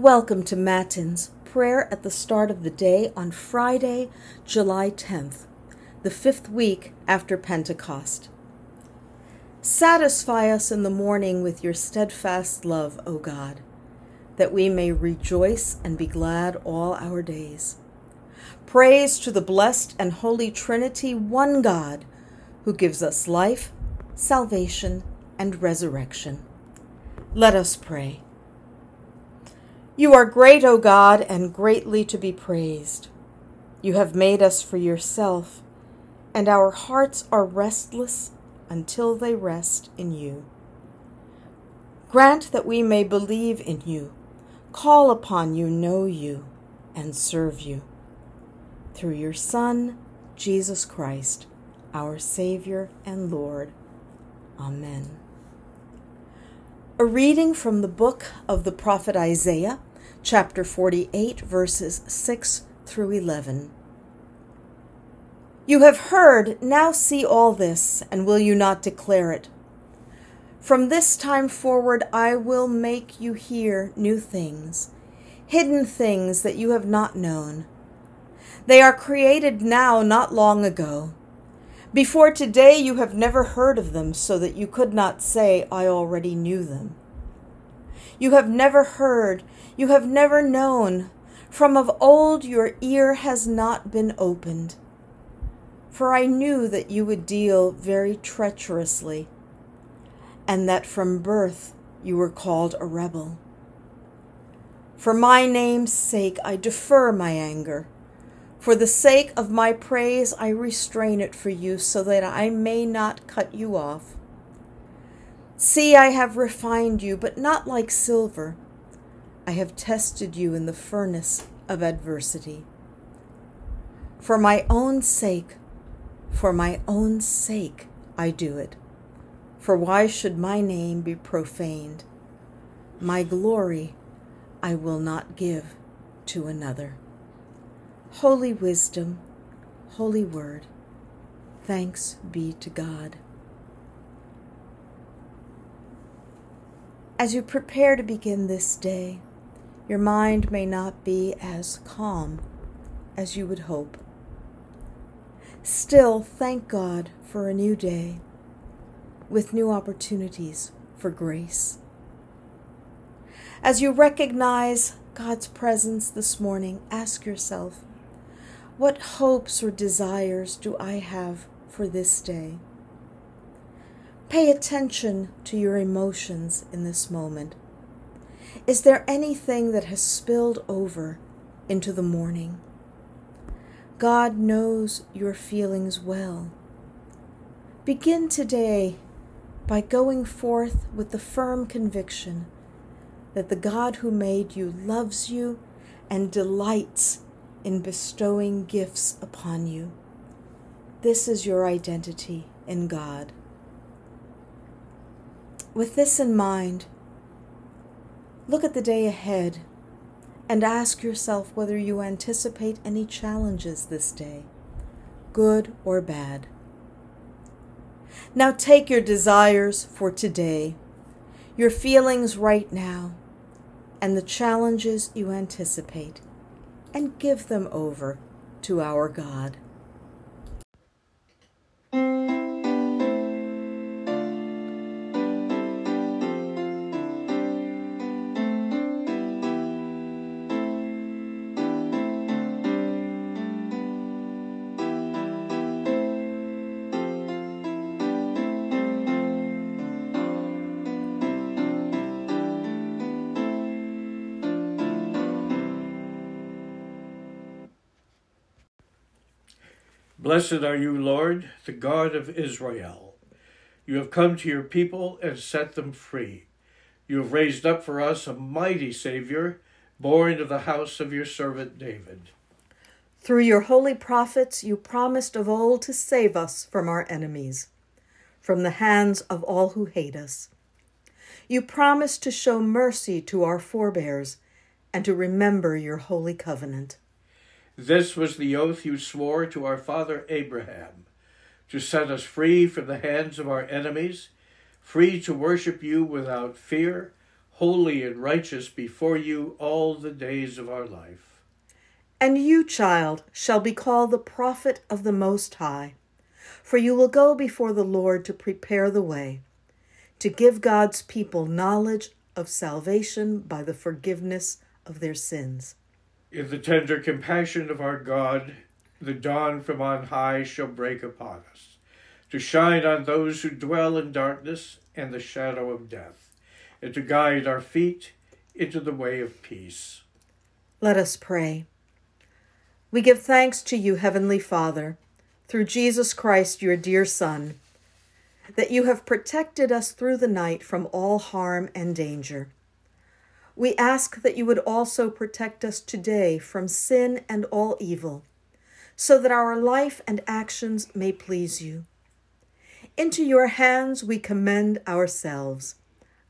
Welcome to Matins, prayer at the start of the day on Friday, July 10th, the fifth week after Pentecost. Satisfy us in the morning with your steadfast love, O God, that we may rejoice and be glad all our days. Praise to the blessed and holy Trinity, one God, who gives us life, salvation, and resurrection. Let us pray. You are great, O God, and greatly to be praised. You have made us for yourself, and our hearts are restless until they rest in you. Grant that we may believe in you, call upon you, know you, and serve you. Through your Son, Jesus Christ, our Savior and Lord. Amen. A reading from the book of the prophet Isaiah chapter 48, verses 6 through 11. You have heard, now see all this, and will you not declare it? From this time forward, I will make you hear new things, hidden things that you have not known. They are created now, not long ago. Before today, you have never heard of them, so that you could not say, I already knew them. You have never heard, you have never known. From of old your ear has not been opened. For I knew that you would deal very treacherously, and that from birth you were called a rebel. For my name's sake I defer my anger. For the sake of my praise I restrain it for you, so that I may not cut you off. See, I have refined you, but not like silver. I have tested you in the furnace of adversity. For my own sake, for my own sake, I do it. For why should my name be profaned? My glory I will not give to another. Holy wisdom, holy word, thanks be to God. As you prepare to begin this day, your mind may not be as calm as you would hope. Still, thank God for a new day with new opportunities for grace. As you recognize God's presence this morning, ask yourself, what hopes or desires do I have for this day? Pay attention to your emotions in this moment. Is there anything that has spilled over into the morning? God knows your feelings well. Begin today by going forth with the firm conviction that the God who made you loves you and delights in bestowing gifts upon you. This is your identity in God. With this in mind, look at the day ahead and ask yourself whether you anticipate any challenges this day, good or bad. Now take your desires for today, your feelings right now, and the challenges you anticipate, and give them over to our God. Blessed are you, Lord, the God of Israel. You have come to your people and set them free. You have raised up for us a mighty Savior, born of the house of your servant David. Through your holy prophets, you promised of old to save us from our enemies, from the hands of all who hate us. You promised to show mercy to our forebears and to remember your holy covenant. This was the oath you swore to our father Abraham, to set us free from the hands of our enemies, free to worship you without fear, holy and righteous before you all the days of our life. And you, child, shall be called the prophet of the Most High, for you will go before the Lord to prepare the way, to give God's people knowledge of salvation by the forgiveness of their sins. In the tender compassion of our God, the dawn from on high shall break upon us, to shine on those who dwell in darkness and the shadow of death, and to guide our feet into the way of peace. Let us pray. We give thanks to you, Heavenly Father, through Jesus Christ, your dear Son, that you have protected us through the night from all harm and danger. We ask that you would also protect us today from sin and all evil, so that our life and actions may please you. Into your hands we commend ourselves,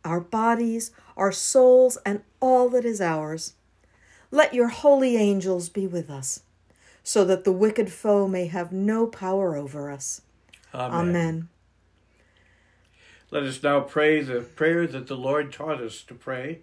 our bodies, our souls, and all that is ours. Let your holy angels be with us, so that the wicked foe may have no power over us. Amen. Amen. Let us now pray the prayer that the Lord taught us to pray.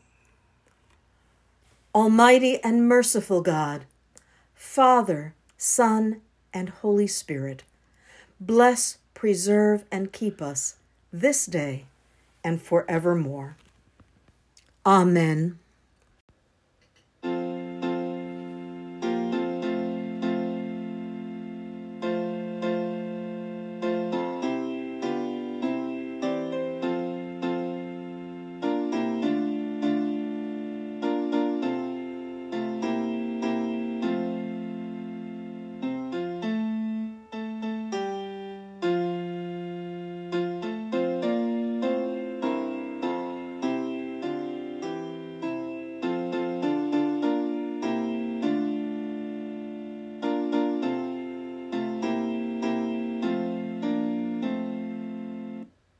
Almighty and merciful God, Father, Son, and Holy Spirit, bless, preserve, and keep us this day and forevermore. Amen.